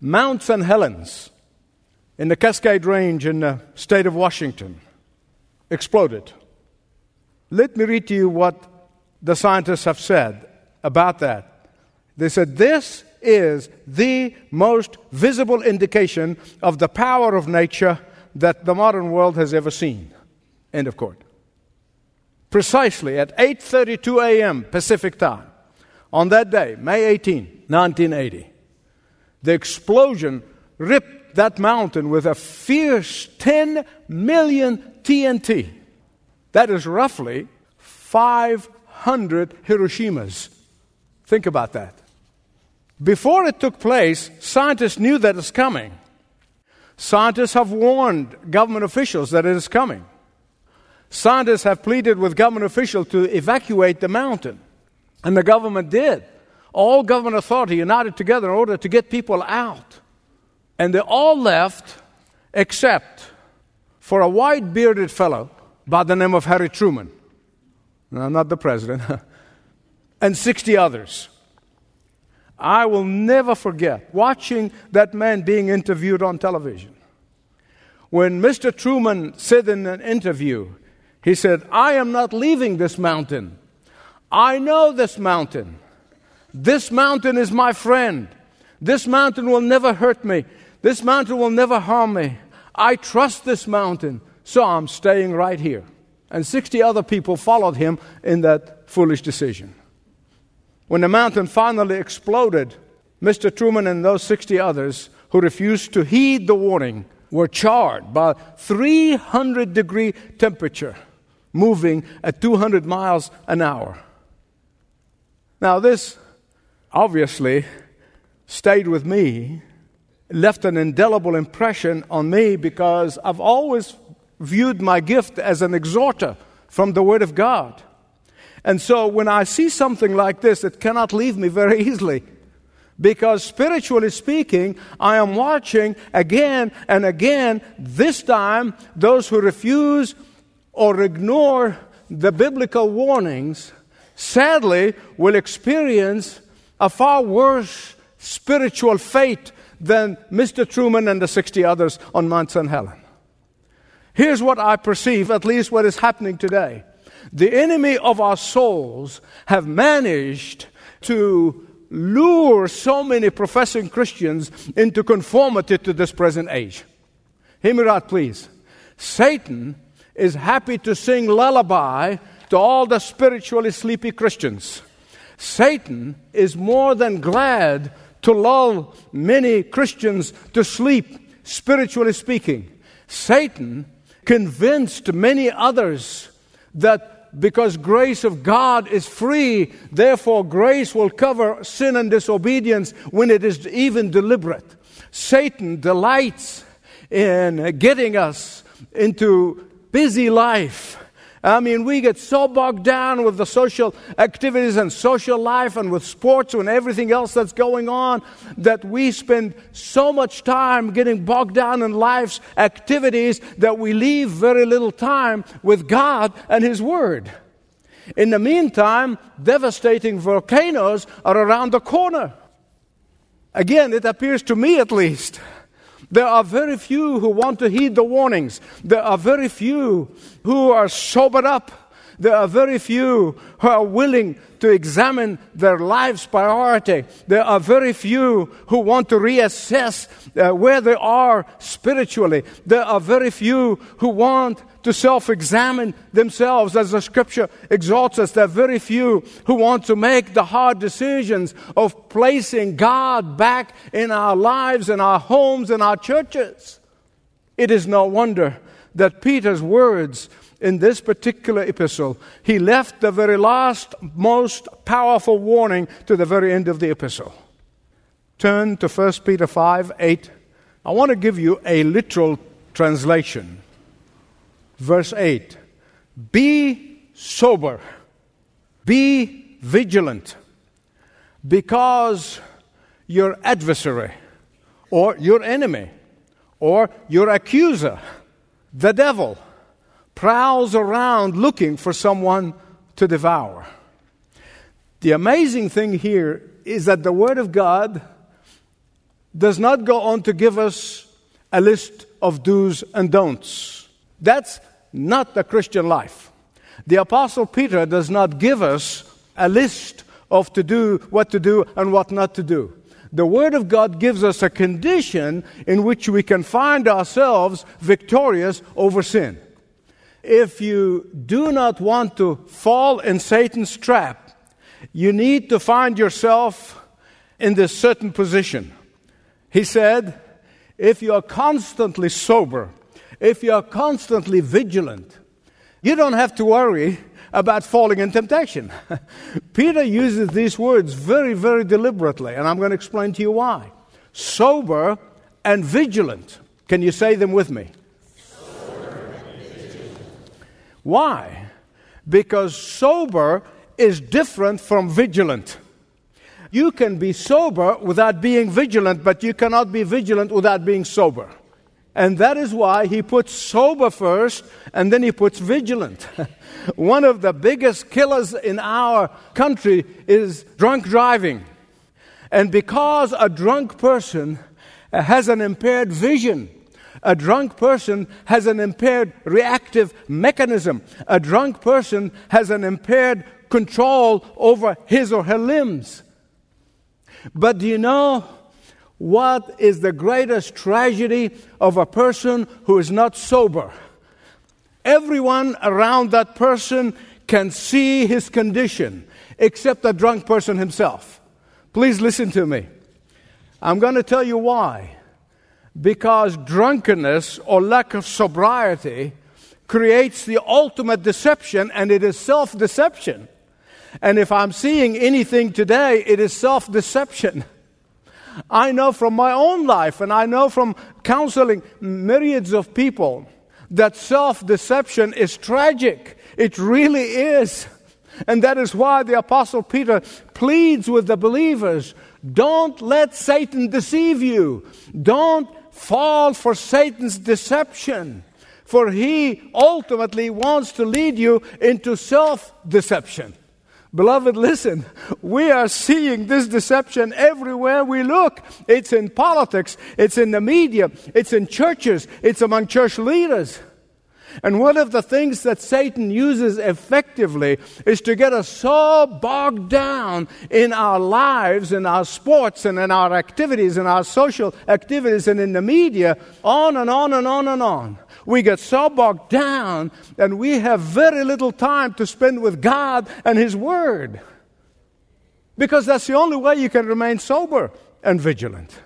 Mount St. Helens in the Cascade Range in the state of Washington exploded. Let me read to you what the scientists have said about that. They said, This is the most visible indication of the power of nature that the modern world has ever seen. End of quote. Precisely at 8:32 a.m. Pacific time on that day, May 18, 1980, the explosion ripped that mountain with a fierce 10 million TNT. That is roughly 500 Hiroshimas. Think about that. Before it took place, scientists knew that it's coming. Scientists have warned government officials that it is coming. Scientists have pleaded with government officials to evacuate the mountain. And the government did. All government authority united together in order to get people out. And they all left except for a white bearded fellow by the name of Harry Truman. No, not the president. and 60 others. I will never forget watching that man being interviewed on television. When Mr. Truman said in an interview, he said, I am not leaving this mountain. I know this mountain. This mountain is my friend. This mountain will never hurt me. This mountain will never harm me. I trust this mountain, so I'm staying right here. And 60 other people followed him in that foolish decision. When the mountain finally exploded, Mr. Truman and those 60 others who refused to heed the warning were charred by 300 degree temperature, moving at 200 miles an hour. Now, this obviously stayed with me, left an indelible impression on me because I've always viewed my gift as an exhorter from the Word of God. And so when I see something like this, it cannot leave me very easily. Because spiritually speaking, I am watching again and again, this time, those who refuse or ignore the biblical warnings, sadly, will experience a far worse spiritual fate than Mr. Truman and the 60 others on Mount St. Helen. Here's what I perceive, at least what is happening today the enemy of our souls have managed to lure so many professing Christians into conformity to this present age. Hear me please. Satan is happy to sing lullaby to all the spiritually sleepy Christians. Satan is more than glad to lull many Christians to sleep, spiritually speaking. Satan convinced many others that because grace of God is free, therefore grace will cover sin and disobedience when it is even deliberate. Satan delights in getting us into busy life I mean, we get so bogged down with the social activities and social life and with sports and everything else that's going on that we spend so much time getting bogged down in life's activities that we leave very little time with God and His Word. In the meantime, devastating volcanoes are around the corner. Again, it appears to me at least there are very few who want to heed the warnings. There are very few who are sobered up. There are very few who are willing to examine their life's priority. There are very few who want to reassess uh, where they are spiritually. There are very few who want to self examine themselves, as the scripture exalts us. There are very few who want to make the hard decisions of placing God back in our lives, in our homes, in our churches. It is no wonder that Peter's words in this particular epistle, he left the very last, most powerful warning to the very end of the epistle. Turn to 1 Peter 5 8. I want to give you a literal translation verse 8 Be sober, be vigilant, because your adversary, or your enemy, or your accuser, the devil, prowls around looking for someone to devour. The amazing thing here is that the Word of God does not go on to give us a list of do's and don'ts. That's not the Christian life. The Apostle Peter does not give us a list of to do, what to do, and what not to do. The Word of God gives us a condition in which we can find ourselves victorious over sin. If you do not want to fall in Satan's trap, you need to find yourself in this certain position. He said, if you are constantly sober, if you are constantly vigilant, you don't have to worry about falling in temptation. Peter uses these words very, very deliberately, and I'm going to explain to you why. Sober and vigilant. Can you say them with me? Why? Because sober is different from vigilant. You can be sober without being vigilant, but you cannot be vigilant without being sober. And that is why he puts sober first and then he puts vigilant. One of the biggest killers in our country is drunk driving. And because a drunk person has an impaired vision, a drunk person has an impaired reactive mechanism, a drunk person has an impaired control over his or her limbs. But do you know what is the greatest tragedy of a person who is not sober? Everyone around that person can see his condition except the drunk person himself. Please listen to me. I'm going to tell you why. Because drunkenness or lack of sobriety creates the ultimate deception, and it is self deception. And if I'm seeing anything today, it is self deception. I know from my own life, and I know from counseling myriads of people, that self deception is tragic. It really is. And that is why the Apostle Peter pleads with the believers don't let Satan deceive you. Don't fall for Satan's deception. For he ultimately wants to lead you into self deception. Beloved, listen, we are seeing this deception everywhere we look. It's in politics, it's in the media, it's in churches, it's among church leaders. And one of the things that Satan uses effectively is to get us so bogged down in our lives, in our sports, and in our activities, in our social activities, and in the media, on and on and on and on we get so bogged down and we have very little time to spend with God and His Word. Because that's the only way you can remain sober and vigilant.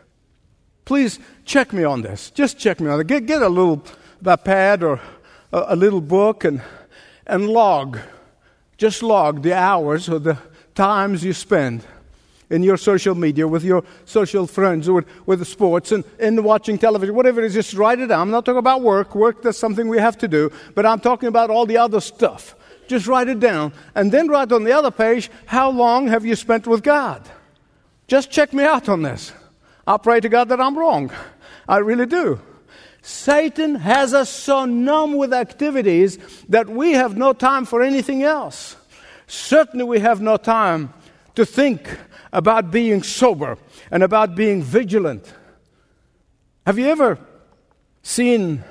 Please check me on this. Just check me on it. Get, get a little a pad or a, a little book and, and log. Just log the hours or the times you spend in your social media, with your social friends, or with, with the sports, and, and watching television, whatever it is, just write it down. I'm not talking about work. Work, that's something we have to do. But I'm talking about all the other stuff. Just write it down. And then write on the other page, how long have you spent with God? Just check me out on this. I pray to God that I'm wrong. I really do. Satan has us so numb with activities that we have no time for anything else. Certainly, we have no time to think about being sober and about being vigilant. Have you ever seen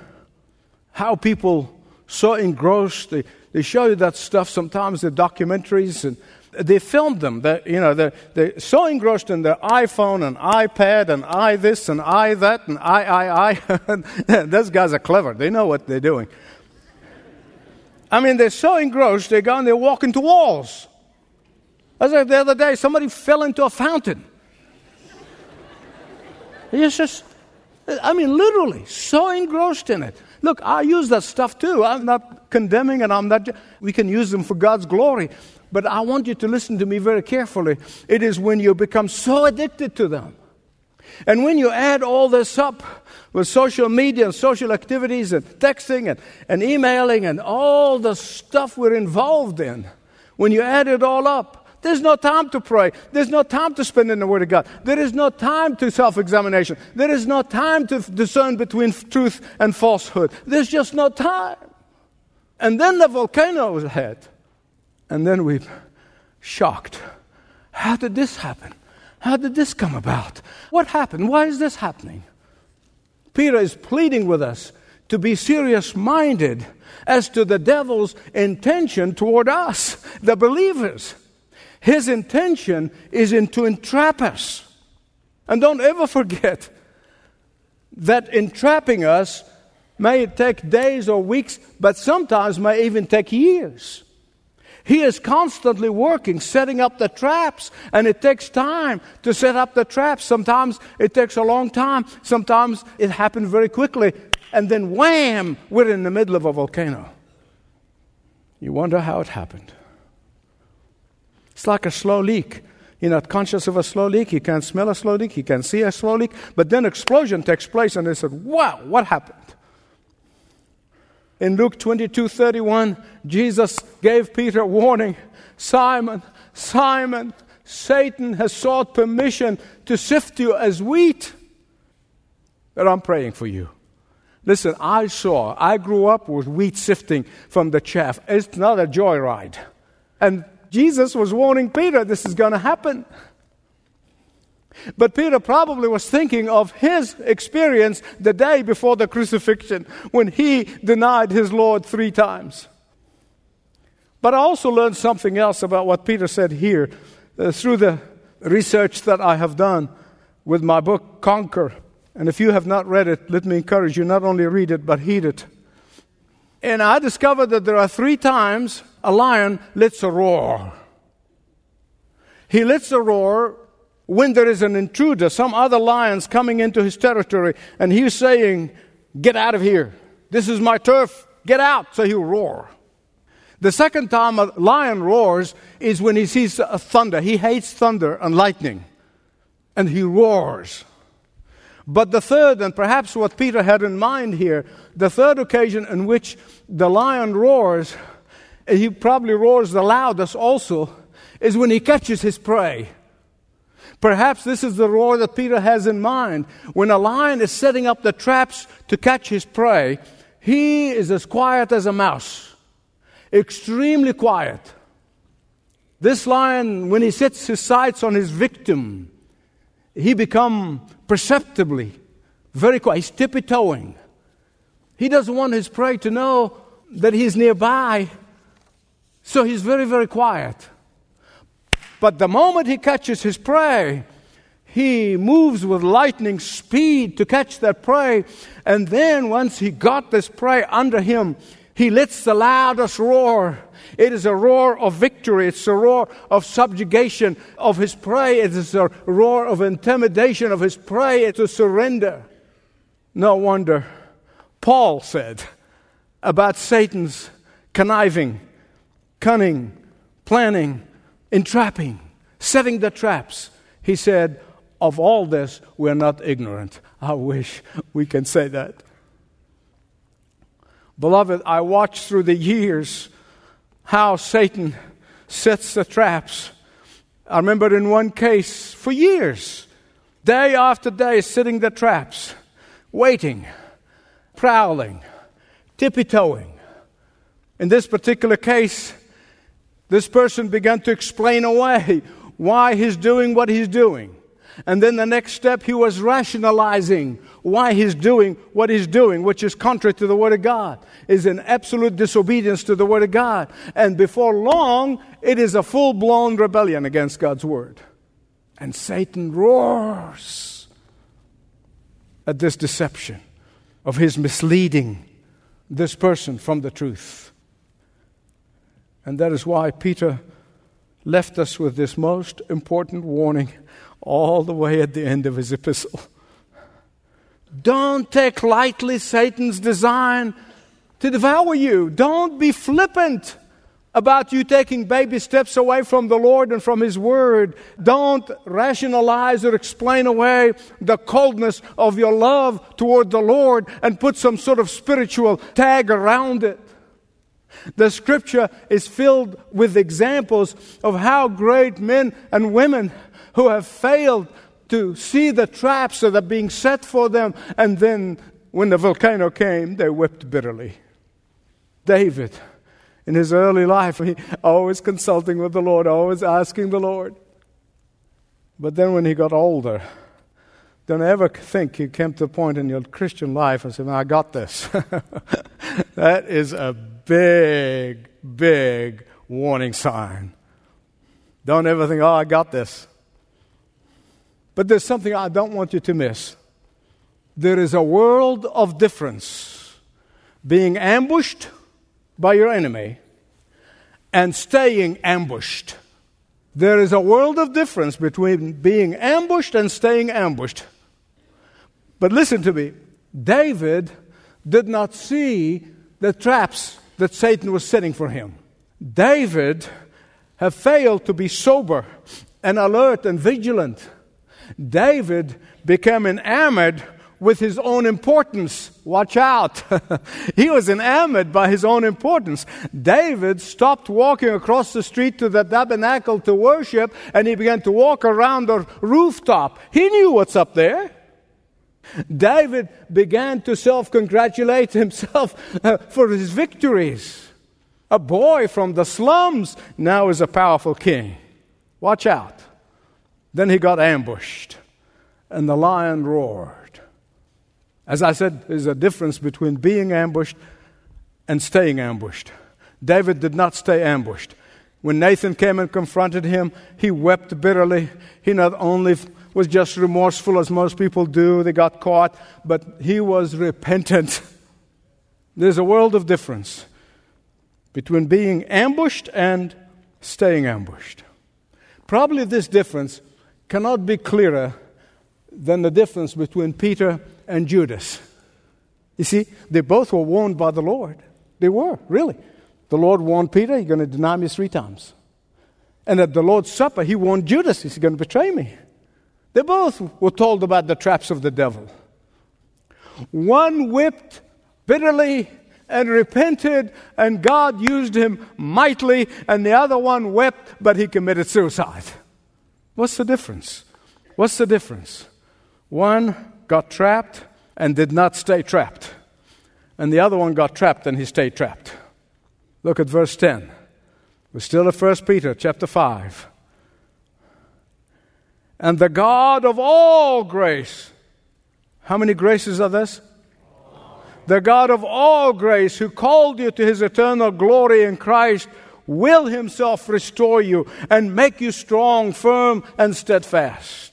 how people so engrossed they, they show you that stuff sometimes the documentaries and they filmed them they, you know they're, they're so engrossed in their iphone and ipad and i this and i that and i i i those guys are clever they know what they're doing i mean they're so engrossed they go and they walk into walls as the other day, somebody fell into a fountain. It's just, I mean, literally, so engrossed in it. Look, I use that stuff too. I'm not condemning and I'm not, we can use them for God's glory. But I want you to listen to me very carefully. It is when you become so addicted to them. And when you add all this up with social media and social activities and texting and, and emailing and all the stuff we're involved in, when you add it all up, there's no time to pray. There's no time to spend in the Word of God. There is no time to self examination. There is no time to discern between truth and falsehood. There's just no time. And then the volcano was hit. And then we're shocked. How did this happen? How did this come about? What happened? Why is this happening? Peter is pleading with us to be serious minded as to the devil's intention toward us, the believers. His intention is in to entrap us. And don't ever forget that entrapping us may take days or weeks, but sometimes may even take years. He is constantly working, setting up the traps, and it takes time to set up the traps. Sometimes it takes a long time, sometimes it happens very quickly, and then wham, we're in the middle of a volcano. You wonder how it happened. It's like a slow leak. You're not conscious of a slow leak. You can't smell a slow leak. You can't see a slow leak. But then explosion takes place, and they said, Wow, what happened? In Luke 22 31, Jesus gave Peter a warning Simon, Simon, Satan has sought permission to sift you as wheat. But I'm praying for you. Listen, I saw, I grew up with wheat sifting from the chaff. It's not a joyride. And Jesus was warning Peter this is going to happen. But Peter probably was thinking of his experience the day before the crucifixion when he denied his Lord three times. But I also learned something else about what Peter said here uh, through the research that I have done with my book, Conquer. And if you have not read it, let me encourage you not only read it, but heed it. And I discovered that there are three times a lion lets a roar. He lets a roar when there is an intruder, some other lions coming into his territory, and he's saying, Get out of here. This is my turf. Get out. So he'll roar. The second time a lion roars is when he sees thunder. He hates thunder and lightning, and he roars. But the third, and perhaps what Peter had in mind here, the third occasion in which the lion roars, he probably roars the loudest also, is when he catches his prey. Perhaps this is the roar that Peter has in mind. When a lion is setting up the traps to catch his prey, he is as quiet as a mouse, extremely quiet. This lion, when he sets his sights on his victim, he become perceptibly very quiet. He's tippy-toeing. He doesn't want his prey to know that he's nearby, so he's very, very quiet. But the moment he catches his prey, he moves with lightning speed to catch that prey. And then, once he got this prey under him, he lets the loudest roar. It is a roar of victory. It's a roar of subjugation of his prey. It is a roar of intimidation of his prey. It's a surrender. No wonder Paul said about Satan's conniving, cunning, planning, entrapping, setting the traps. He said, Of all this, we're not ignorant. I wish we can say that. Beloved, I watched through the years how Satan sets the traps. I remember in one case for years, day after day, setting the traps, waiting, prowling, tippy toeing. In this particular case, this person began to explain away why he's doing what he's doing. And then the next step, he was rationalizing why he's doing what he's doing, which is contrary to the Word of God, is an absolute disobedience to the Word of God. And before long, it is a full blown rebellion against God's Word. And Satan roars at this deception of his misleading this person from the truth. And that is why Peter left us with this most important warning all the way at the end of his epistle. Don't take lightly Satan's design to devour you. Don't be flippant about you taking baby steps away from the Lord and from His Word. Don't rationalize or explain away the coldness of your love toward the Lord and put some sort of spiritual tag around it. The scripture is filled with examples of how great men and women who have failed to see the traps that are being set for them, and then when the volcano came, they wept bitterly. David, in his early life, he always consulting with the Lord, always asking the Lord. But then when he got older, don't ever think you came to a point in your Christian life and said, I got this. that is a big, big warning sign. Don't ever think, oh, I got this. But there's something I don't want you to miss. There is a world of difference being ambushed by your enemy and staying ambushed. There is a world of difference between being ambushed and staying ambushed. But listen to me David did not see the traps that Satan was setting for him. David had failed to be sober and alert and vigilant. David became enamored with his own importance. Watch out. he was enamored by his own importance. David stopped walking across the street to the tabernacle to worship and he began to walk around the rooftop. He knew what's up there. David began to self congratulate himself uh, for his victories. A boy from the slums now is a powerful king. Watch out. Then he got ambushed, and the lion roared. As I said, there's a difference between being ambushed and staying ambushed. David did not stay ambushed. When Nathan came and confronted him, he wept bitterly. He not only was just remorseful, as most people do, they got caught, but he was repentant. There's a world of difference between being ambushed and staying ambushed. Probably this difference cannot be clearer than the difference between Peter and Judas. You see, they both were warned by the Lord. They were, really. The Lord warned Peter, You're going to deny me three times. And at the Lord's Supper, he warned Judas, He's going to betray me. They both were told about the traps of the devil. One whipped bitterly and repented, and God used him mightily, and the other one wept, but he committed suicide. What's the difference? What's the difference? One got trapped and did not stay trapped, and the other one got trapped and he stayed trapped. Look at verse 10. We're still at 1 Peter chapter 5. And the God of all grace, how many graces are this? The God of all grace, who called you to his eternal glory in Christ, will himself restore you and make you strong, firm, and steadfast.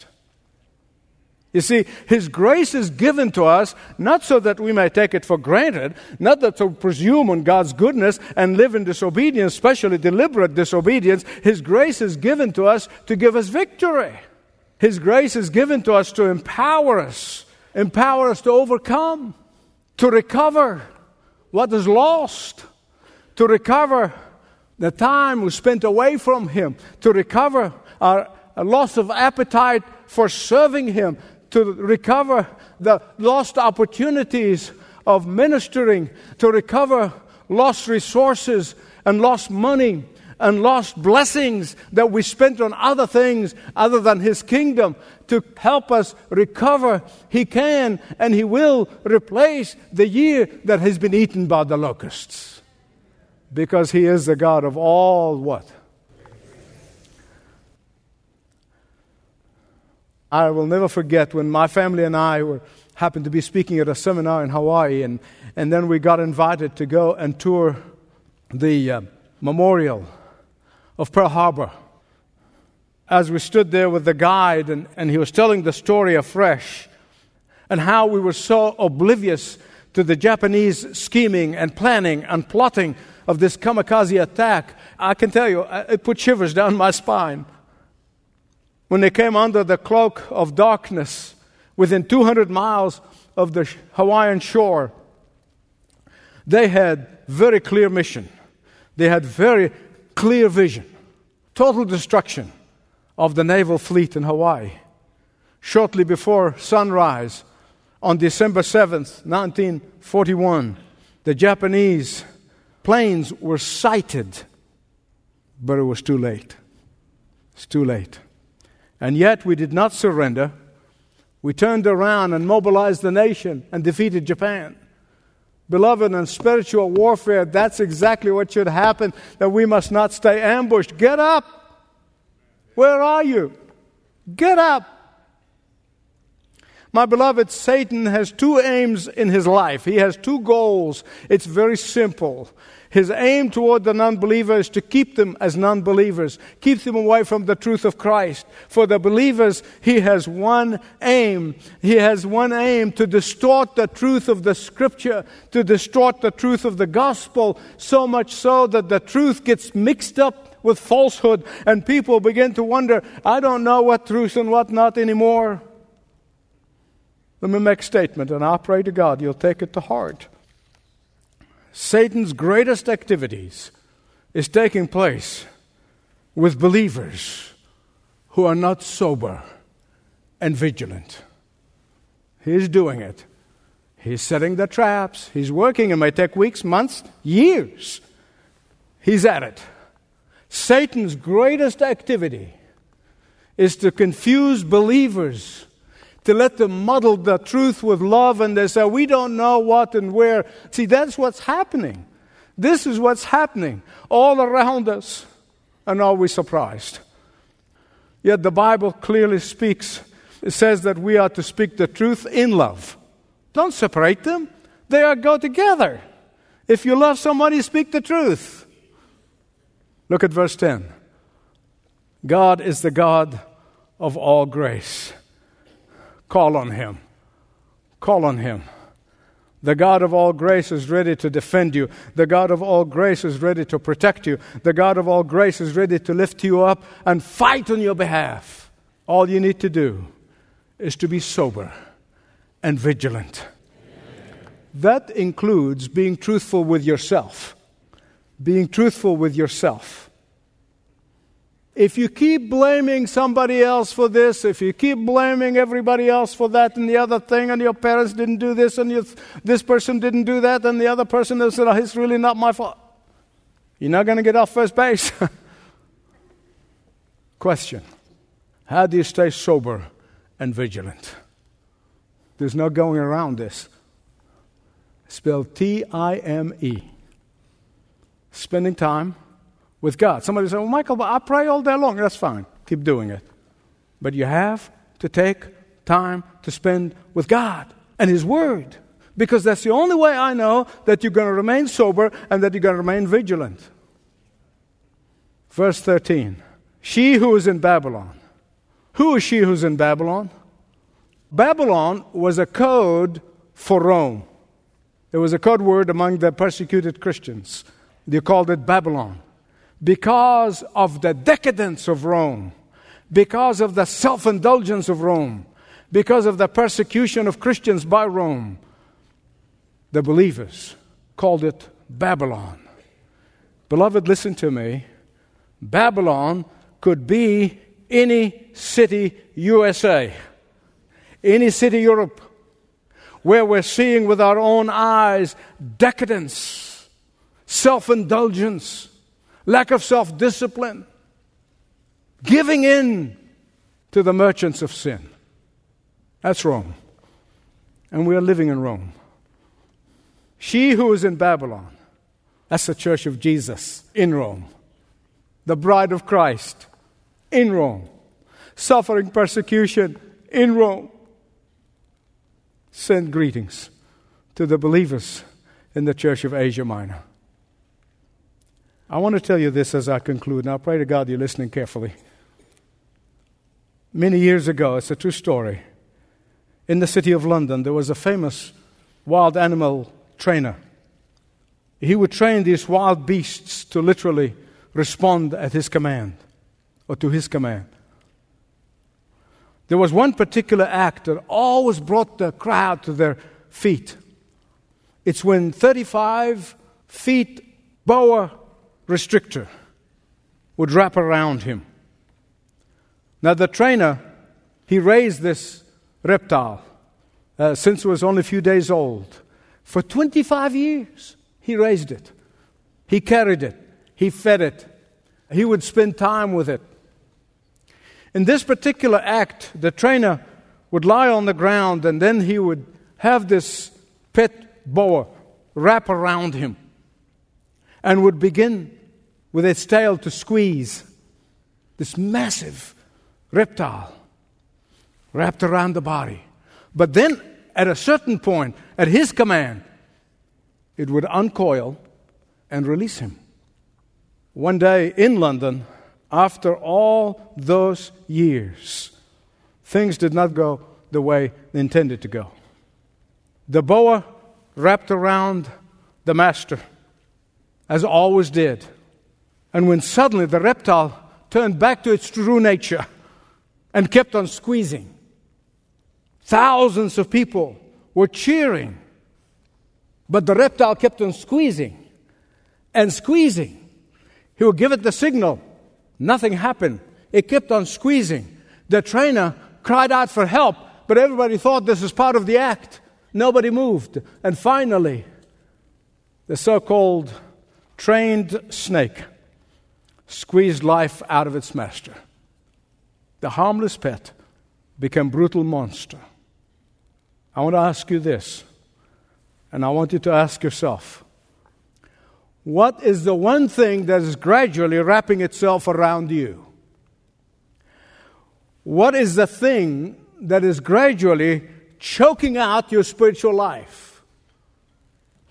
You see, His grace is given to us not so that we may take it for granted, not that to presume on God's goodness and live in disobedience, especially deliberate disobedience. His grace is given to us to give us victory. His grace is given to us to empower us, empower us to overcome, to recover what is lost, to recover the time we spent away from Him, to recover our loss of appetite for serving Him, to recover the lost opportunities of ministering, to recover lost resources and lost money and lost blessings that we spent on other things other than His kingdom to help us recover. He can and He will replace the year that has been eaten by the locusts. Because He is the God of all what? I will never forget when my family and I were happened to be speaking at a seminar in Hawaii, and, and then we got invited to go and tour the uh, memorial of Pearl Harbor. As we stood there with the guide, and, and he was telling the story afresh, and how we were so oblivious to the Japanese scheming and planning and plotting of this kamikaze attack, I can tell you, uh, it put shivers down my spine when they came under the cloak of darkness within 200 miles of the Hawaiian shore, they had very clear mission. They had very clear vision. Total destruction of the naval fleet in Hawaii. Shortly before sunrise on December 7th, 1941, the Japanese planes were sighted, but it was too late. It's too late. And yet we did not surrender. We turned around and mobilized the nation and defeated Japan. Beloved, in spiritual warfare, that's exactly what should happen, that we must not stay ambushed. Get up! Where are you? Get up. My beloved, Satan has two aims in his life. He has two goals. It's very simple. His aim toward the non believer is to keep them as non believers, keep them away from the truth of Christ. For the believers, he has one aim. He has one aim to distort the truth of the scripture, to distort the truth of the gospel, so much so that the truth gets mixed up with falsehood and people begin to wonder, I don't know what truth and what not anymore. Let me make a statement, and I pray to God you'll take it to heart. Satan's greatest activities is taking place with believers who are not sober and vigilant. He's doing it. He's setting the traps. He's working. It may take weeks, months, years. He's at it. Satan's greatest activity is to confuse believers to let them muddle the truth with love and they say, we don't know what and where. See, that's what's happening. This is what's happening all around us. And are we surprised? Yet the Bible clearly speaks. It says that we are to speak the truth in love. Don't separate them, they are go together. If you love somebody, speak the truth. Look at verse 10. God is the God of all grace. Call on Him. Call on Him. The God of all grace is ready to defend you. The God of all grace is ready to protect you. The God of all grace is ready to lift you up and fight on your behalf. All you need to do is to be sober and vigilant. That includes being truthful with yourself. Being truthful with yourself if you keep blaming somebody else for this, if you keep blaming everybody else for that and the other thing, and your parents didn't do this, and this person didn't do that, and the other person said, oh, it's really not my fault, you're not going to get off first base. Question How do you stay sober and vigilant? There's no going around this. Spell T I M E. Spending time with God. Somebody say, Well, Michael, I pray all day long. That's fine. Keep doing it. But you have to take time to spend with God and His Word. Because that's the only way I know that you're going to remain sober and that you're going to remain vigilant. Verse 13 She who is in Babylon. Who is she who's in Babylon? Babylon was a code for Rome. It was a code word among the persecuted Christians. They called it Babylon because of the decadence of Rome, because of the self indulgence of Rome, because of the persecution of Christians by Rome, the believers called it Babylon. Beloved, listen to me. Babylon could be any city USA, any city Europe, where we're seeing with our own eyes decadence, self indulgence, lack of self discipline, giving in to the merchants of sin. That's Rome. And we are living in Rome. She who is in Babylon, that's the church of Jesus in Rome. The bride of Christ in Rome. Suffering persecution in Rome. Send greetings to the believers in the church of Asia Minor. I want to tell you this as I conclude, and I pray to God you're listening carefully. Many years ago, it's a true story. In the city of London, there was a famous wild animal trainer. He would train these wild beasts to literally respond at his command or to his command. There was one particular act that always brought the crowd to their feet. It's when 35 feet boa restrictor would wrap around him. Now, the trainer, he raised this reptile uh, since it was only a few days old. For 25 years, he raised it. He carried it. He fed it. He would spend time with it. In this particular act, the trainer would lie on the ground and then he would have this pet boa wrap around him and would begin with its tail to squeeze this massive reptile wrapped around the body. But then, at a certain point, at his command, it would uncoil and release him. One day in London, after all those years, things did not go the way they intended to go. The boa wrapped around the master, as always did. And when suddenly the reptile turned back to its true nature and kept on squeezing, thousands of people were cheering. But the reptile kept on squeezing and squeezing. He would give it the signal. Nothing happened. It kept on squeezing. The trainer cried out for help, but everybody thought this was part of the act. Nobody moved. And finally, the so called trained snake squeezed life out of its master. The harmless pet became brutal monster. I want to ask you this, and I want you to ask yourself what is the one thing that is gradually wrapping itself around you? What is the thing that is gradually choking out your spiritual life?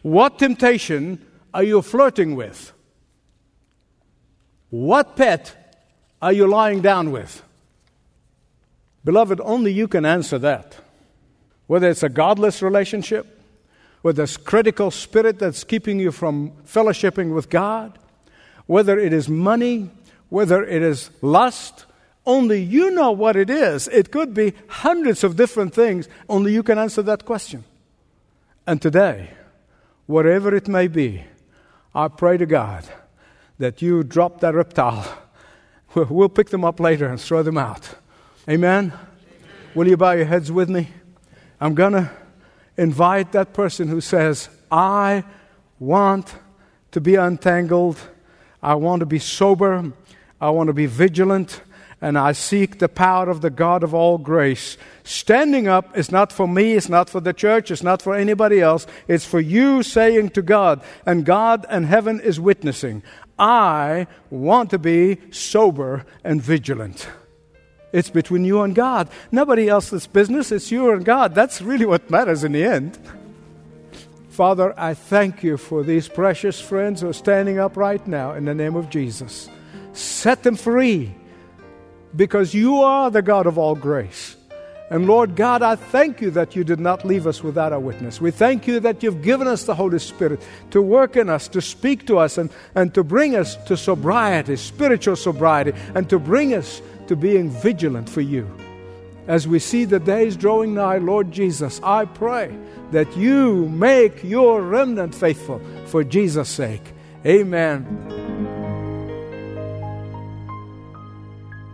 What temptation are you flirting with? What pet are you lying down with? Beloved, only you can answer that. Whether it's a godless relationship, whether it's critical spirit that's keeping you from fellowshipping with God, whether it is money, whether it is lust, only you know what it is. It could be hundreds of different things. Only you can answer that question. And today, whatever it may be, I pray to God that you drop that reptile. We'll pick them up later and throw them out. Amen? Amen. Will you bow your heads with me? I'm going to invite that person who says, I want to be untangled. I want to be sober. I want to be vigilant and I seek the power of the God of all grace. Standing up is not for me, it's not for the church, it's not for anybody else. It's for you saying to God, and God and heaven is witnessing, I want to be sober and vigilant. It's between you and God. Nobody else's business, it's you and God. That's really what matters in the end. Father, I thank you for these precious friends who are standing up right now in the name of Jesus. Set them free because you are the God of all grace. And Lord God, I thank you that you did not leave us without a witness. We thank you that you've given us the Holy Spirit to work in us, to speak to us, and, and to bring us to sobriety, spiritual sobriety, and to bring us to being vigilant for you. As we see the days drawing nigh, Lord Jesus, I pray that you make your remnant faithful for Jesus' sake. Amen.